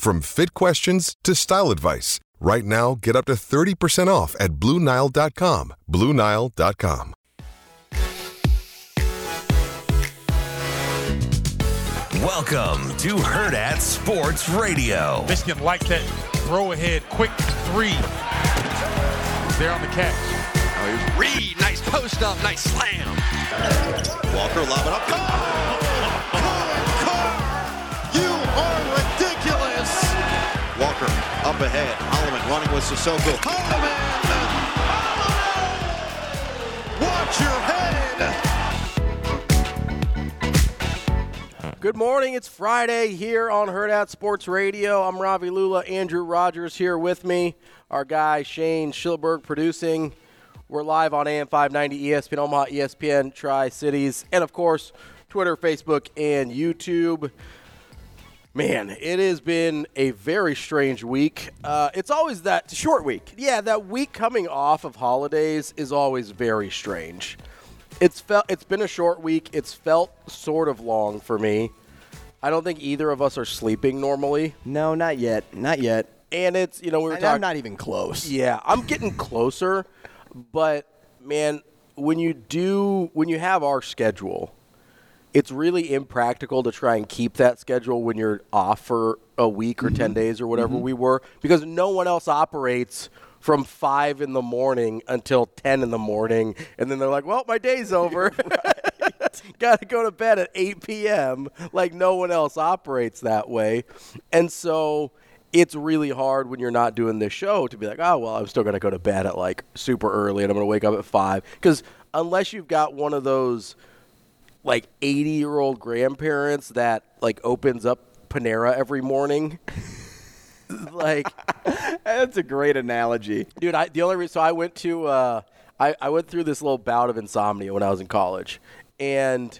from fit questions to style advice. Right now, get up to 30% off at BlueNile.com. BlueNile.com. Welcome to Hurrdat Sports Radio. Michigan likes that throw ahead quick three. There on the catch. Oh, Reed. Nice post up. Nice slam. Walker lob it up. Carr! Ahead. Holloman running with Sissoko. Holloman! Watch your head. Good morning. It's Friday here on Hurrdat Sports Radio. I'm Ravi Lulla. Andrew Rogers here with me. Our guy Shane Schilberg producing. We're live on AM 590 ESPN Omaha, ESPN Tri Cities, and of course, Twitter, Facebook, and YouTube. Man, it has been a very strange week. Uh, it's always that short week. Yeah, that week coming off of holidays is always very strange. It's felt it's been a short week. It's felt sort of long for me. I don't think either of us are sleeping normally. No, not yet. Not yet. And it's you know we were And talking. I'm not even close. Yeah, I'm getting closer, but man, when you do when you have our schedule, it's really impractical to try and keep that schedule when you're off for a week or 10 mm-hmm. days or whatever mm-hmm. we were because no one else operates from 5 in the morning until 10 in the morning and then they're like, "Well, my day's over." Got to go to bed at 8 p.m. Like no one else operates that way. And so it's really hard when you're not doing this show to be like, oh, well, I'm still going to go to bed at like super early and I'm going to wake up at 5. Because unless you've got one of those like 80 year old grandparents that like opens up Panera every morning. like, That's a great analogy. dude, I, the only reason, so I went to, uh, I, I went through this little bout of insomnia when I was in college. And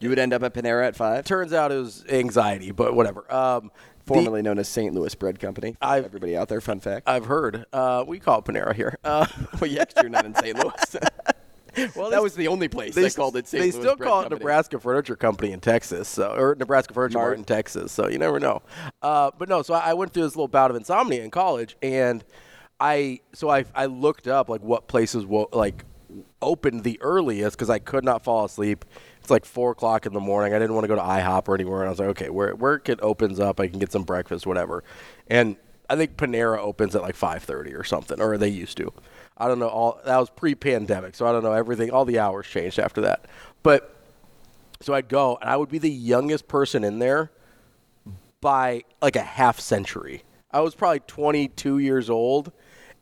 You would end up at Panera at five, turns out it was anxiety, but whatever. Um, the- formerly known as St. Louis Bread Company. I've- Everybody out there, fun fact. I've heard. Uh, we call it Panera here. Uh, well, yeah, 'cause you're not in St. Louis. well, that was the only place they, called it St. They Louis still Bread call it Company. Nebraska Furniture Company in Texas, so, or Nebraska Furniture Mart in Texas. So you never know. Uh, but no, so I, I went through this little bout of insomnia in college, and I so I I looked up like what places wo- like opened the earliest because I could not fall asleep. It's like four o'clock in the morning. I didn't want to go to IHOP or anywhere, and I was like, okay, where where it opens up, I can get some breakfast, whatever. And I think Panera opens at like five thirty or something, or they used to. I don't know. All that was pre-pandemic, so I don't know everything. All the hours changed after that, but so I'd go, and I would be the youngest person in there by like a half century. I was probably 22 years old,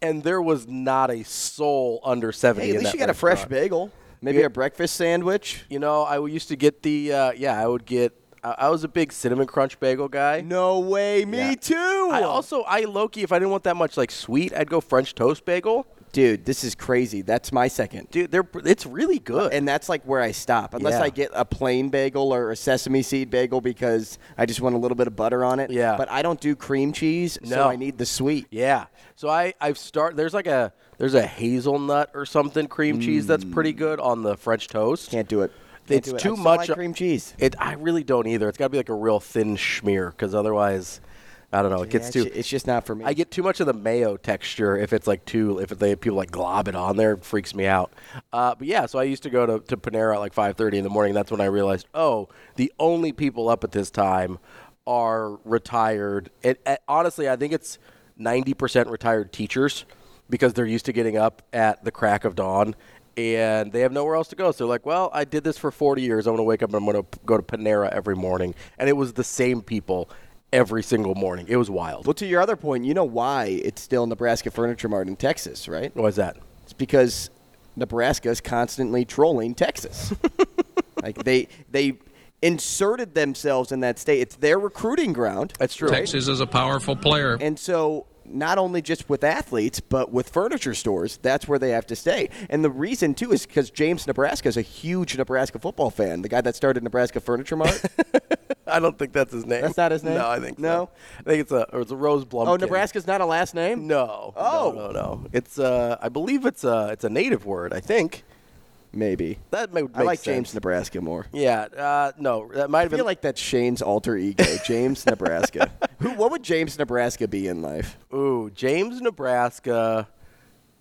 and there was not a soul under 70. Hey, at least you got a fresh bagel. Maybe Yeah. a breakfast sandwich. You know, I used to get the uh, yeah. I would get. I I was a big cinnamon crunch bagel guy. No way, me Yeah. too. I also I Loki if I didn't want that much like sweet, I'd go French toast bagel. Dude, this is crazy. That's my second. Dude, they're it's really good. And that's like where I stop. Unless Yeah. I get a plain bagel or a sesame seed bagel because I just want a little bit of butter on it. Yeah. But I don't do cream cheese, so No. I need the sweet. Yeah. So I I've start there's like a there's a hazelnut or something cream cheese that's pretty mm. good on the French toast. Can't do it. it's do it. I too just don't much like cream cheese. It I really don't either. It's got to be like a real thin schmear because otherwise, I don't know. It gets Yeah, too. it's, ju- it's just not for me. I get too much of the mayo texture if it's like too if they people like glob it on there, it freaks me out. Uh, but yeah, so I used to go to, to Panera at like 5:30 in the morning. That's when I realized, oh, the only people up at this time are retired. It, it- honestly, I think it's 90% retired teachers because they're used to getting up at the crack of dawn. And they have nowhere else to go. So they're like, well, I did this for 40 years. I'm going to wake up and I'm going to go to Panera every morning. And it was the same people every single morning. It was wild. well, to your other point, you know why it's still Nebraska Furniture Mart in Texas, right? Why is that? It's because Nebraska is constantly trolling Texas. like they they inserted themselves in that state. It's their recruiting ground. That's true. Texas is a powerful player. And so not only just with athletes, but with furniture stores, that's where they have to stay. And the reason too is because James Nebraska is a huge Nebraska football fan. The guy that started Nebraska Furniture Mart. I don't think that's his name. That's not his name? No, I think No? so. I think it's a or it's a Rose Blum. oh, Nebraska's not a last name. No. Oh. No, no, no. It's uh, I believe it's a it's a native word. I think Maybe. that may. I like sense. James Nebraska more. Yeah. Uh, no, that might I have been feel like that's Shane's alter ego, James Nebraska. Who? What would James Nebraska be in life? ooh James Nebraska.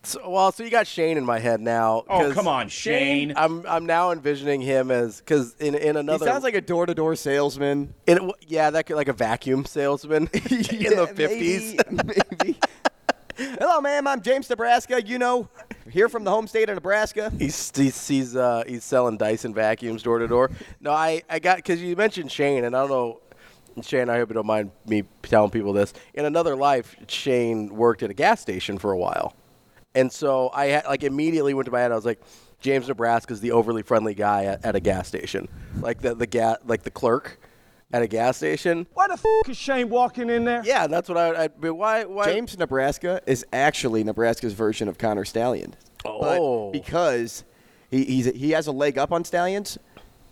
So, well, so you got Shane in my head now. Oh, 'cause come on, Shane. I'm I'm now envisioning him as because in in another he sounds like a door-to-door salesman. in, yeah that could like a vacuum salesman in the fifties. Maybe. maybe. Hello, ma'am. I'm James Nebraska. You know, here from the home state of Nebraska. He's he's he's, uh, he's selling Dyson vacuums door to door. No, I I got because you mentioned Shane, and I don't know. Shane, I hope you don't mind me telling people this. In another life, Shane worked at a gas station for a while, and so I had, like immediately went to my head. I was like, James Nebraska's the overly friendly guy at, at a gas station, like the the gas like the clerk at a gas station. Why the f is Shane walking in there? Yeah, that's what I. I'd be, why why James Nebraska is actually Nebraska's version of Connor Stalion. Oh. But because he he's, he has a leg up on Stalions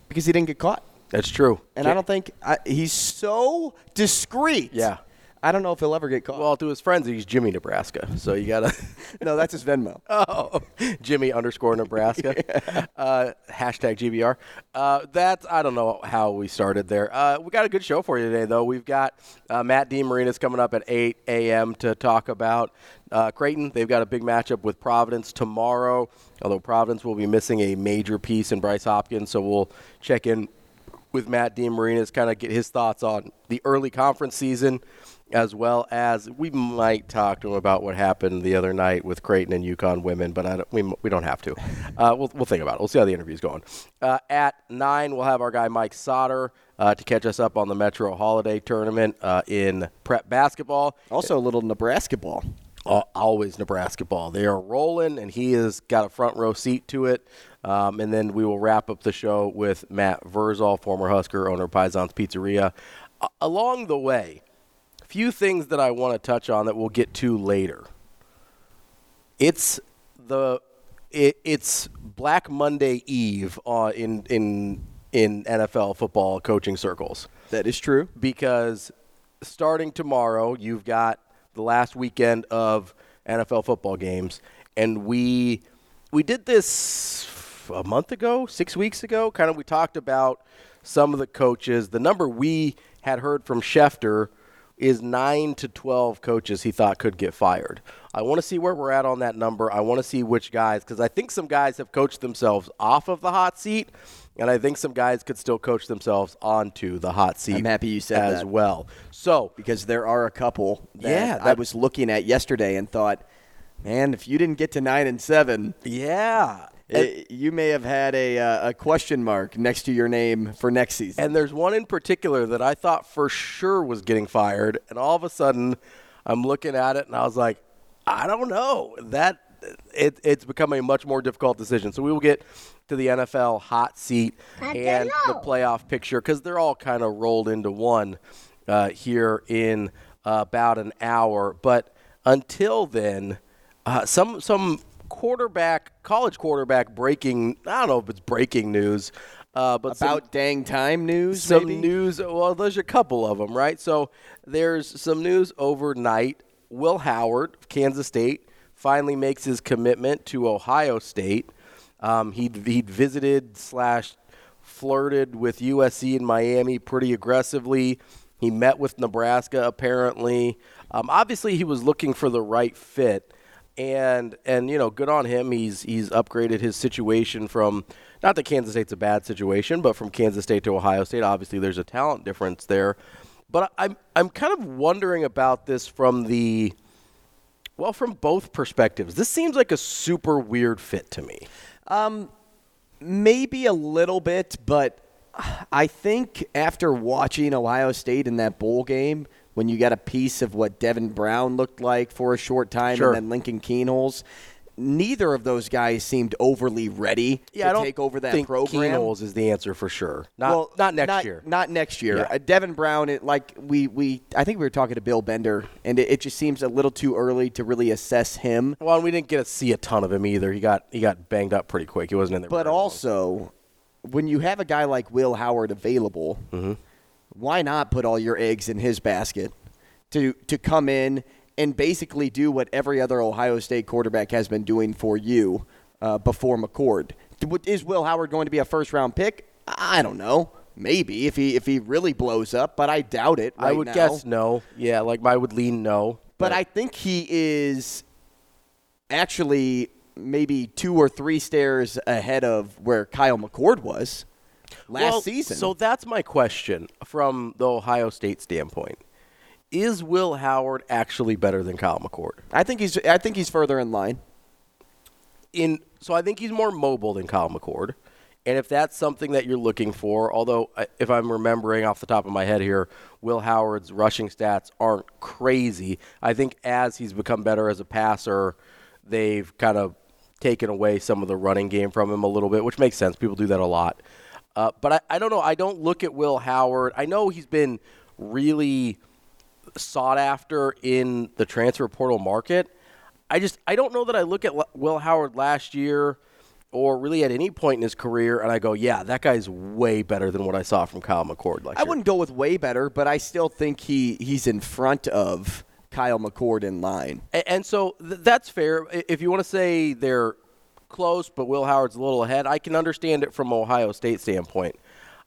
because he didn't get caught. That's true. And I don't think I, he's so discreet. Yeah. I don't know if he'll ever get caught. Well, to his friends, he's Jimmy Nebraska. So you gotta. no, that's his Venmo. Oh, Jimmy underscore Nebraska. uh, hashtag GBR. Uh, that's, I don't know how we started there. Uh, we got a good show for you today, though. We've got uh, Matt DeMarinis coming up at 8 a.m. to talk about uh, Creighton. They've got a big matchup with Providence tomorrow, although Providence will be missing a major piece in Bryce Hopkins. So we'll check in with Matt DeMarinis, kind of get his thoughts on the early conference season as well as we might talk to him about what happened the other night with Creighton and UConn women, but I don't, we, we don't have to. Uh, we'll, we'll think about it. We'll see how the interview's going. Uh, at 9, we'll have our guy Mike Sauter uh, to catch us up on the Metro Holiday Tournament uh, in prep basketball. Also, a little Nebraska ball. Al- Always Nebraska ball. They are rolling, and he has got a front row seat to it. Um, and then we will wrap up the show with Matt Vrzal, former Husker, owner of Pison's Pizzeria. Along the way, few things that I want to touch on that we'll get to later. It's the it, it's Black Monday Eve uh, in in in NFL football coaching circles That is true. because starting tomorrow, you've got the last weekend of NFL football games, and we we did this a month ago, six weeks ago. Kind of, we talked about some of the coaches. The number we had heard from Schefter is nine to twelve coaches he thought could get fired. I want to see where we're at on that number. I want to see which guys, because I think some guys have coached themselves off of the hot seat, and I think some guys could still coach themselves onto the hot seat. I'm happy you said as that. well. So because there are a couple that Yeah, I was looking at yesterday and thought, man, if you didn't get to nine and seven, yeah, it, you may have had a, uh, a question mark next to your name for next season. and there's one in particular that I thought for sure was getting fired, and all of a sudden, I'm looking at it and I was like, I don't know that. It, it's become a much more difficult decision. So we will get to the NFL hot seat and the playoff picture because they're all kind of rolled into one uh, here in uh, about an hour. But until then, uh, some some quarterback, college quarterback breaking. I don't know if it's breaking news, uh, but some- About dang time news, some maybe? news. Well, there's a couple of them, right? So there's some news overnight. Will Howard, Kansas State, finally makes his commitment to Ohio State. Um, he'd, he'd visited slash flirted with USC and Miami pretty aggressively. He met with Nebraska apparently. Um, obviously, he was looking for the right fit, and and you know, good on him. He's he's upgraded his situation from not that Kansas State's a bad situation, but from Kansas State to Ohio State. Obviously, there's a talent difference there. But I'm I'm kind of wondering about this from the well, from both perspectives. This seems like a super weird fit to me. Um, maybe a little bit, but I think after watching Ohio State in that bowl game, when you got a piece of what Devin Brown looked like for a short time Sure. and then Lincoln Kienholz, neither of those guys seemed overly ready Yeah, to take over that think program. Kienholz is the answer for sure. Not well, not next year. Not next year. Yeah. Uh, Devin Brown, it, like we, we, I think we were talking to Bill Bender, and it, it just seems a little too early to really assess him. Well, and we didn't get to see a ton of him either. He got he got banged up pretty quick. He wasn't in there. But very long. also, when you have a guy like Will Howard available, Mm-hmm. Why not put all your eggs in his basket to to come in and basically do what every other Ohio State quarterback has been doing for you uh, before McCord? Is Will Howard going to be a first round pick? I don't know. Maybe if he if he really blows up, but I doubt it. I would now. guess no. Yeah, like I would lean no. But I think he is actually maybe two or three stairs ahead of where Kyle McCord was last Well, season. So that's my question from the Ohio State standpoint. Is Will Howard actually better than Kyle McCord? I think he's I think he's further in line. In so I think he's more mobile than Kyle McCord. And if that's something that you're looking for, although uh, if I'm remembering off the top of my head here, Will Howard's rushing stats aren't crazy. I think as he's become better as a passer, they've kind of taken away some of the running game from him a little bit, which makes sense. People do that a lot. Uh, but I, I don't know. I don't look at Will Howard. I know he's been really sought after in the transfer portal market. I just I don't know that I look at Will Howard last year or really at any point in his career and I go, yeah, that guy's way better than what I saw from Kyle McCord last I year. wouldn't go with way better, but I still think he he's in front of Kyle McCord in line. A- And so th- that's fair. If you want to say they're close, but Will Howard's a little ahead, I can understand it from Ohio State standpoint.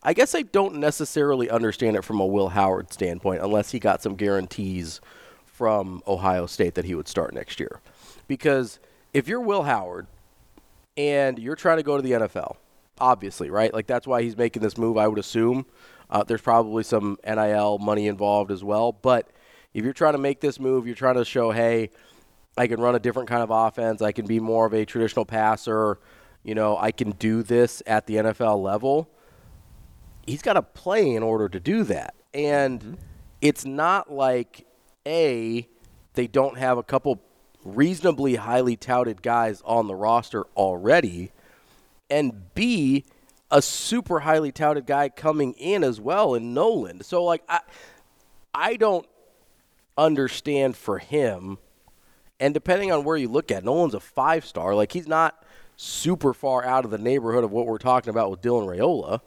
I guess I don't necessarily understand it from a Will Howard standpoint unless he got some guarantees from Ohio State that he would start next year. Because if you're Will Howard and you're trying to go to the NFL, obviously, right? Like that's why he's making this move, I would assume. Uh, there's probably some NIL money involved as well. But if you're trying to make this move, you're trying to show, hey, I can run a different kind of offense. I can be more of a traditional passer. You know, I can do this at the NFL level. He's got to play in order to do that. And mm-hmm. it's not like, A, they don't have a couple reasonably highly touted guys on the roster already, and B, a super highly touted guy coming in as well in Noland. So, like, I, I don't understand for him. And depending on where you look at, Noland's a five star. Like he's not super far out of the neighborhood of what we're talking about with Dylan Raiola.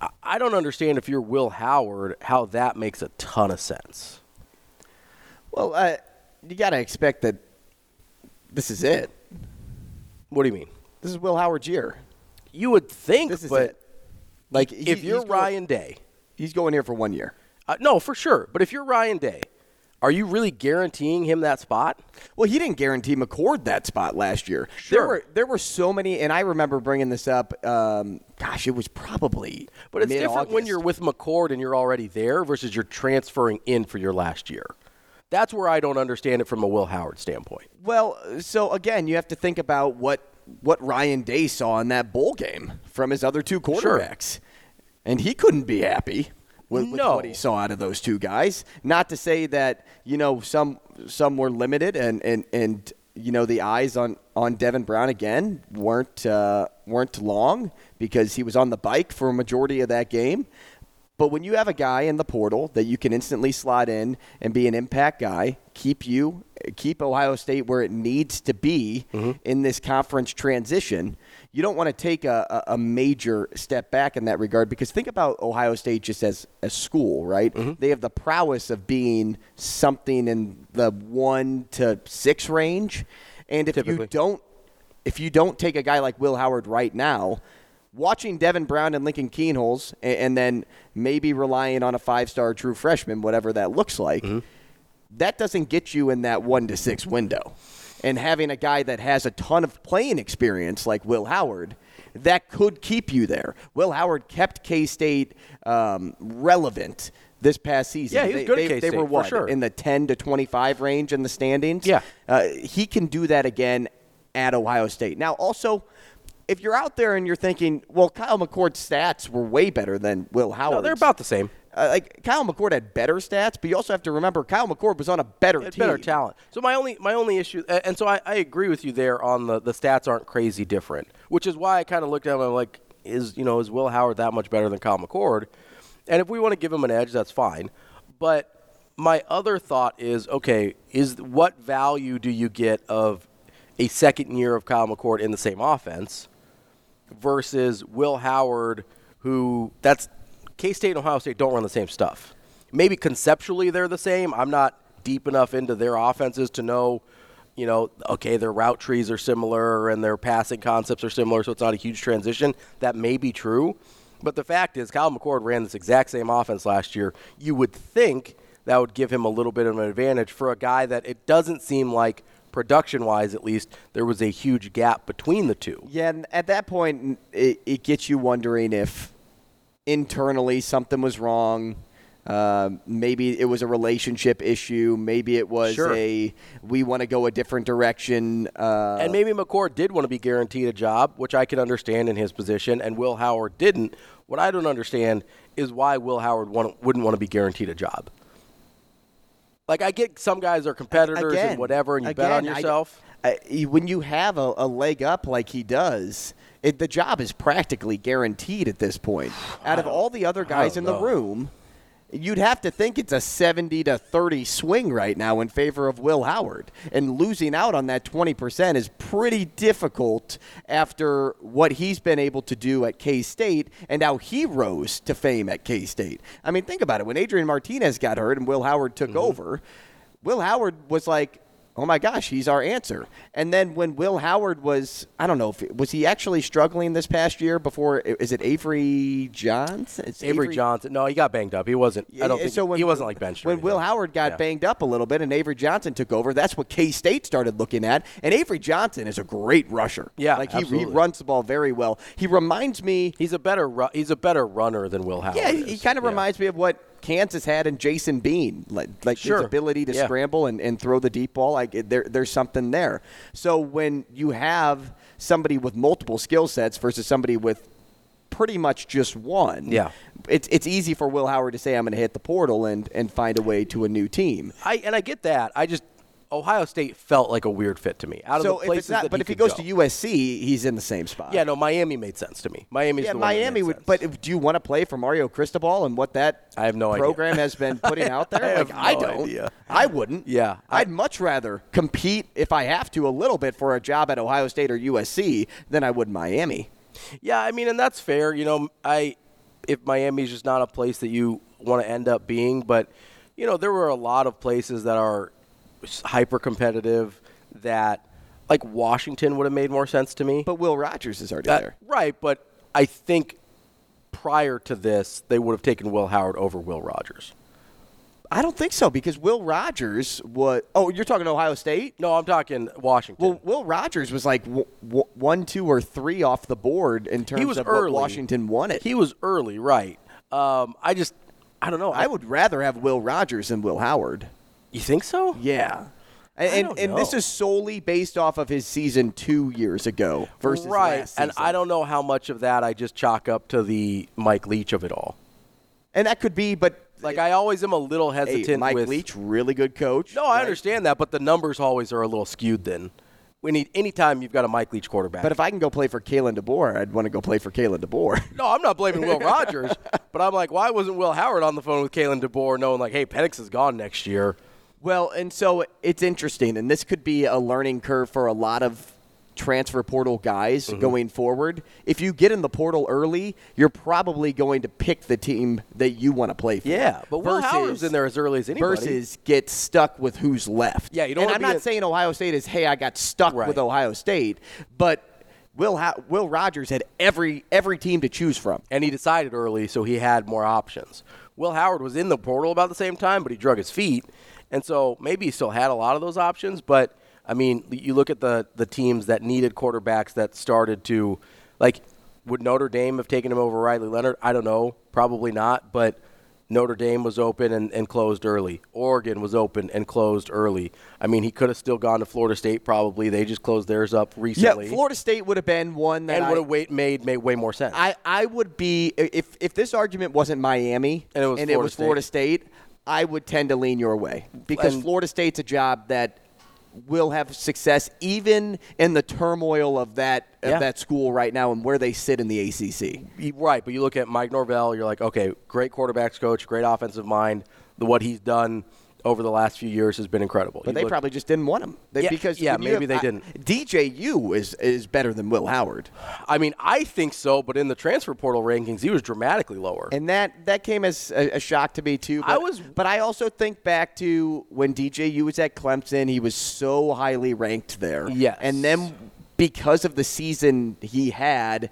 I- I don't understand if you're Will Howard how that makes a ton of sense. Well, uh, you got to expect that this is it. What do you mean? This is Will Howard's year. You would think, This is but it. Like if he- you're going- Ryan Day, he's going here for one year. uh, no, for sure. But if you're Ryan Day, are you really guaranteeing him that spot? Well, he didn't guarantee McCord that spot last year. Sure. There were there were so many, and I remember bringing this up. Um, gosh, it was probably But it's different when you're with McCord and you're already there versus you're transferring in for your last year. That's where I don't understand it from a Will Howard standpoint. Well, so again, you have to think about what what Ryan Day saw in that bowl game from his other two quarterbacks, and he couldn't be happy with, with No. what he saw out of those two guys. Not to say that you know some some were limited, and and and you know the eyes on on Devin Brown again weren't uh, weren't long because he was on the bike for a majority of that game. But when you have a guy in the portal that you can instantly slot in and be an impact guy, keep you keep Ohio State where it needs to be in this conference transition, you don't want to take a, a, major step back in that regard because think about Ohio State just as a school, right? Mm-hmm. They have the prowess of being something in the one to six range. And if you don't if you don't take a guy like Will Howard right now, watching Devin Brown and Lincoln Kienholz, and, and then maybe relying on a five-star true freshman, whatever that looks like, mm-hmm. that doesn't get you in that one to six window. And having a guy that has a ton of playing experience like Will Howard, that could keep you there. Will Howard kept K State um, relevant this past season. Yeah, he was they, good at they, K-State, They were for what sure. in the ten to twenty-five range in the standings. Yeah. uh, he can do that again at Ohio State. Now, also. If you're out there and you're thinking, well, Kyle McCord's stats were way better than Will Howard. No, they're about the same. Uh, like Kyle McCord had better stats, but you also have to remember Kyle McCord was on a better team. better talent. So my only my only issue, and so I, I agree with you there on the the stats aren't crazy different, which is why I kind of looked at him like, is you know is Will Howard that much better than Kyle McCord? And if we want to give him an edge, that's fine. But my other thought is, okay, is what value do you get of a second year of Kyle McCord in the same offense versus Will Howard, who that's K State and Ohio State don't run the same stuff. Maybe conceptually they're the same. I'm not deep enough into their offenses to know, you know, okay, their route trees are similar and their passing concepts are similar, so it's not a huge transition. That may be true. But the fact is, Kyle McCord ran this exact same offense last year. You would think that would give him a little bit of an advantage for a guy that it doesn't seem like, production wise at least, there was a huge gap between the two. Yeah, and at that point, it, it gets you wondering if internally something was wrong. Um, maybe it was a relationship issue. Maybe it was Sure. a we want to go a different direction. Uh, And maybe McCord did want to be guaranteed a job, which I can understand in his position, and Will Howard didn't. What I don't understand is why Will Howard want, wouldn't want to be guaranteed a job. Like I get some guys are competitors again, and whatever, and you bet on again, I- yourself. I- when you have a, a leg up like he does, it, the job is practically guaranteed at this point. Out of all the other guys in the know. room, you'd have to think it's a 70 to 30 swing right now in favor of Will Howard. And losing out on that 20% is pretty difficult after what he's been able to do at K State and how he rose to fame at K State. I mean, think about it. When Adrian Martinez got hurt and Will Howard took Mm-hmm. over, Will Howard was like, oh my gosh, he's our answer. And then when Will Howard was, I don't know, if was he actually struggling this past year before? Is it Avery Johnson? It's Avery, Johnson, no, he got banged up. He wasn't. I don't think so when, he wasn't like benched. When Will. Howard got Yeah. banged up a little bit and Avery Johnson took over, that's what K State started looking at. And Avery Johnson is a great rusher. Yeah, like he, he runs the ball very well. He reminds me. he's a better ru- he's a better runner than Will Howard. Yeah, he, he kind of Yeah. reminds me of what Kansas had in Jason Bean, like, like Sure. his ability to Yeah. scramble and, and throw the deep ball. Like there, there's something there. So when you have somebody with multiple skill sets versus somebody with pretty much just one, Yeah. it's it's easy for Will Howard to say I'm going to hit the portal and and find a way to a new team. I and I get that. I just Ohio State felt like a weird fit to me. Out of so the if places it's not, that but he if he goes go. to USC, he's in the same spot. yeah, no, Miami made sense to me. Miami's Yeah, the one that Miami would. sense. But if- do you want to play for Mario Cristobal and what that I have no idea. program has been putting out there? I have like I no don't. idea. I wouldn't. Yeah, I- I'd much rather compete if I have to a little bit for a job at Ohio State or USC than I would Miami. Yeah, I mean, and that's fair. You know, I if Miami's just not a place that you want to end up being, but you know, there were a lot of places that are hyper competitive that like Washington would have made more sense to me. But Will Rogers is already Uh, there. right, but I think prior to this, they would have taken Will Howard over Will Rogers. I don't think so because Will Rogers was. Oh, you're talking Ohio State? No, I'm talking Washington. Well, Will Rogers was like w- w- one, two, or three off the board in terms he was of early. what Washington it. He was early, right? Um, I just, I don't know. I would rather have Will Rogers than Will Howard. You think so? Yeah. And, and, and this is solely based off of his season two years ago versus right, and. I don't know how much of that I just chalk up to the Mike Leach of it all. And that could be, but Like I always am a little hey, hesitant Mike with Leach, really good coach. No, I understand that, but the numbers always are a little skewed. Then we need anytime you've got a Mike Leach quarterback. But if I can go play for Kalen DeBoer, I'd want to go play for Kalen DeBoer. no, I'm not blaming Will Rogers, but I'm like, why wasn't Will Howard on the phone with Kalen DeBoer, knowing like, hey, Penix is gone next year? Well, and so it's interesting, and this could be a learning curve for a lot of transfer portal guys Mm-hmm. going forward. If you get in the portal early, you're probably going to pick the team that you want to play for. Yeah, but Will versus, Howard's in there as early as anybody. Versus get stuck with who's left. Yeah, you don't And I'm not in- saying Ohio State is, hey, I got stuck Right. with Ohio State, but Will ha- Will Rogers had every every team to choose from. and he decided early, so he had more options. Will Howard was in the portal about the same time, but he drug his feet, and so maybe he still had a lot of those options. But I mean, you look at the the teams that needed quarterbacks that started to, like, would Notre Dame have taken him over Riley Leonard? I don't know, probably not, but. Notre Dame was open and, and closed early. Oregon was open and closed early. I mean, he could have still gone to Florida State probably. They just closed theirs up recently. Yeah, Florida State would have been one that and would have wait, made, made way more sense. I, I would be if if this argument wasn't Miami And it was Florida State. Florida State, I would tend to lean your way because And- Florida State's a job that will have success even in the turmoil of that of Yeah. that school right now and where they sit in the ACC. Right, but you look at Mike Norvell, you're like, okay, great quarterbacks coach, great offensive mind. The what he's done over the last few years has been incredible. But You they look- probably just didn't want him. They, Yeah, because yeah, maybe have- they I- didn't. DJU is is better than Will Howard. I mean, I think so, but in the transfer portal rankings, he was dramatically lower. And that that came as a, a shock to me too. But, I was- but I also think back to when DJU was at Clemson. He was so highly ranked there. Yes. And then because of the season he had,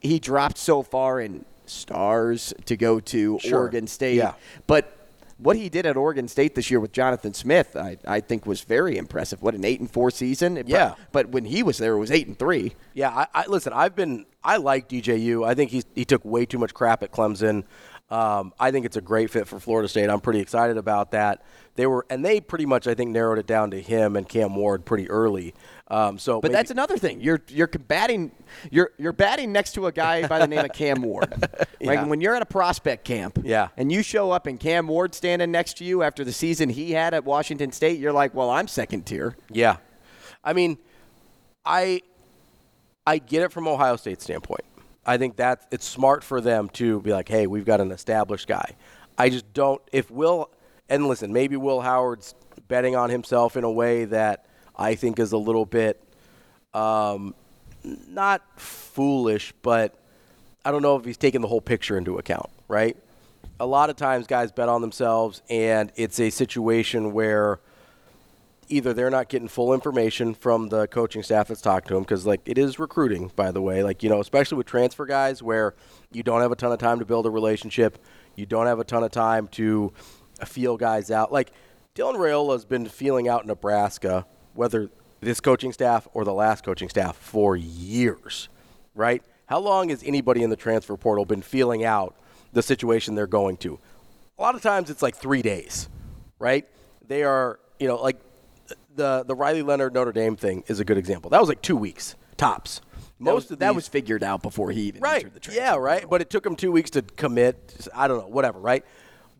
he dropped so far in stars to go to Sure. Oregon State. Yeah. But what he did at Oregon State this year with Jonathan Smith, I, I think was very impressive. What an eight and four season. Yeah. But when he was there, it was eight and three. Yeah, I, I listen. I've been. I like DJU. I think he's he took way too much crap at Clemson. Um, I think it's a great fit for Florida State. I'm pretty excited about that. They were, and they pretty much, I think, narrowed it down to him and Cam Ward pretty early. Um, so, But maybe- that's another thing. You're you're batting you're you're batting next to a guy by the name of Cam Ward. Like Yeah. when you're at a prospect camp, Yeah. and you show up and Cam Ward standing next to you after the season he had at Washington State, you're like, well, I'm second tier. Yeah, I mean, I I get it from Ohio State standpoint. I think that it's smart for them to be like, hey, we've got an established guy. I just don't. If Will and listen, maybe Will Howard's betting on himself in a way that I think is a little bit um, not foolish, but I don't know if he's taking the whole picture into account, right? A lot of times guys bet on themselves, and it's a situation where either they're not getting full information from the coaching staff that's talking to them because like it is recruiting by the way. Like you know especially with transfer guys where you don't have a ton of time to build a relationship you don't have a ton of time to feel guys out. Like dylan raiola has been feeling out nebraska whether this coaching staff or the last coaching staff for years right? How long has anybody in the transfer portal been feeling out the situation they're going to? A lot of times it's like three days right? They are you know like the the Riley Leonard Notre Dame thing is a good example. That was like two weeks tops. Most Most of that was figured out before he even right. entered the transfer. Yeah, right. But it took him two weeks to commit. I don't know, whatever, right?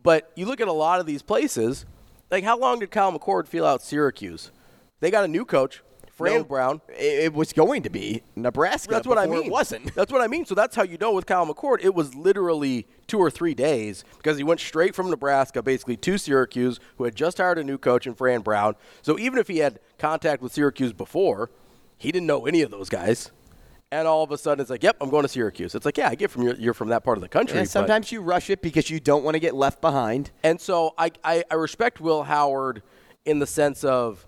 But you look at a lot of these places. Like, how long did Kyle McCord feel out Syracuse? They got a new coach, Fran No, Brown. It, it was going to be Nebraska. That's what I mean. It wasn't. That's what I mean. So that's how you know with Kyle McCord, it was literally two or three days because he went straight from Nebraska, basically to Syracuse, who had just hired a new coach in Fran Brown. So even if he had contact with Syracuse before, he didn't know any of those guys. And all of a sudden, it's like, "Yep, I'm going to Syracuse." It's like, "Yeah, I get from you're, you're from that part of the country." And sometimes you rush it because you don't want to get left behind. and so I, I, I respect Will Howard in the sense of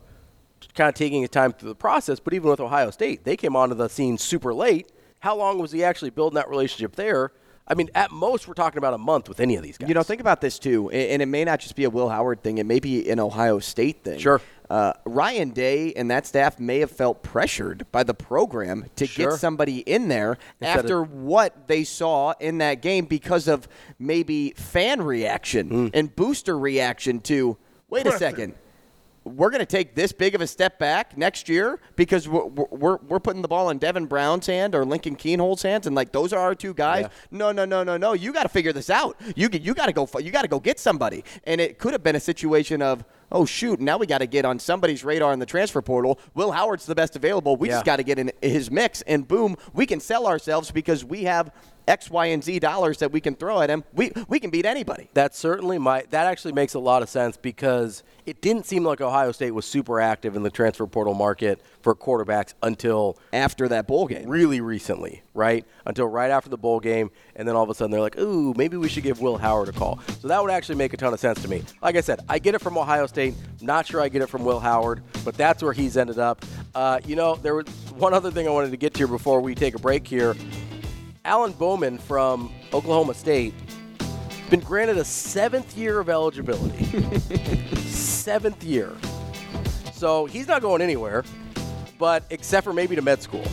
kind of taking his time through the process, but even with Ohio State, they came onto the scene super late. How long was he actually building that relationship there? I mean, at most, we're talking about a month with any of these guys. You know, think about this too, and it may not just be a Will Howard thing; it may be an Ohio State thing. Sure. Uh, Ryan Day and that staff may have felt pressured by the program to Sure. get somebody in there Instead of- after what they saw in that game because of maybe fan reaction Hmm. and booster reaction to. Wait a second. We're going to take this big of a step back next year because we're, we're, we're putting the ball in Devin Brown's hand or Lincoln Kienholz's hands, and like those are our two guys. Yeah. No, no, no, no, no. You got to figure this out. You you got to go. You got to go get somebody. And it could have been a situation of, oh shoot, now we got to get on somebody's radar in the transfer portal. Will Howard's the best available. We Yeah. just got to get in his mix, and boom, we can sell ourselves because we have X, Y, and Z dollars that we can throw at him. We we can beat anybody. That certainly might. That actually makes a lot of sense because it didn't seem like Ohio State was super active in the transfer portal market for quarterbacks until After that bowl game, really recently, right? Until right after the bowl game, and then all of a sudden they're like, "Ooh, maybe we should give Will Howard a call." So that would actually make a ton of sense to me. Like I said, I get it from Ohio State. Not sure I get it from Will Howard, but that's where he's ended up. Uh, you know, there was one other thing I wanted to get to before we take a break here. Alan Bowman from Oklahoma State been granted a seventh year of eligibility. seventh year. So he's not going anywhere, but except for maybe to med school.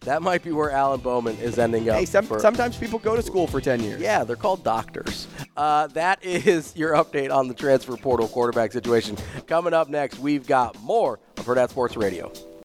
That might be where Alan Bowman is ending up. Hey, some, for- sometimes people go to school for 10 years. yeah, they're called doctors. Uh, that is your update on the transfer portal quarterback situation. Coming up next, we've got more of Hurrdat Sports Radio.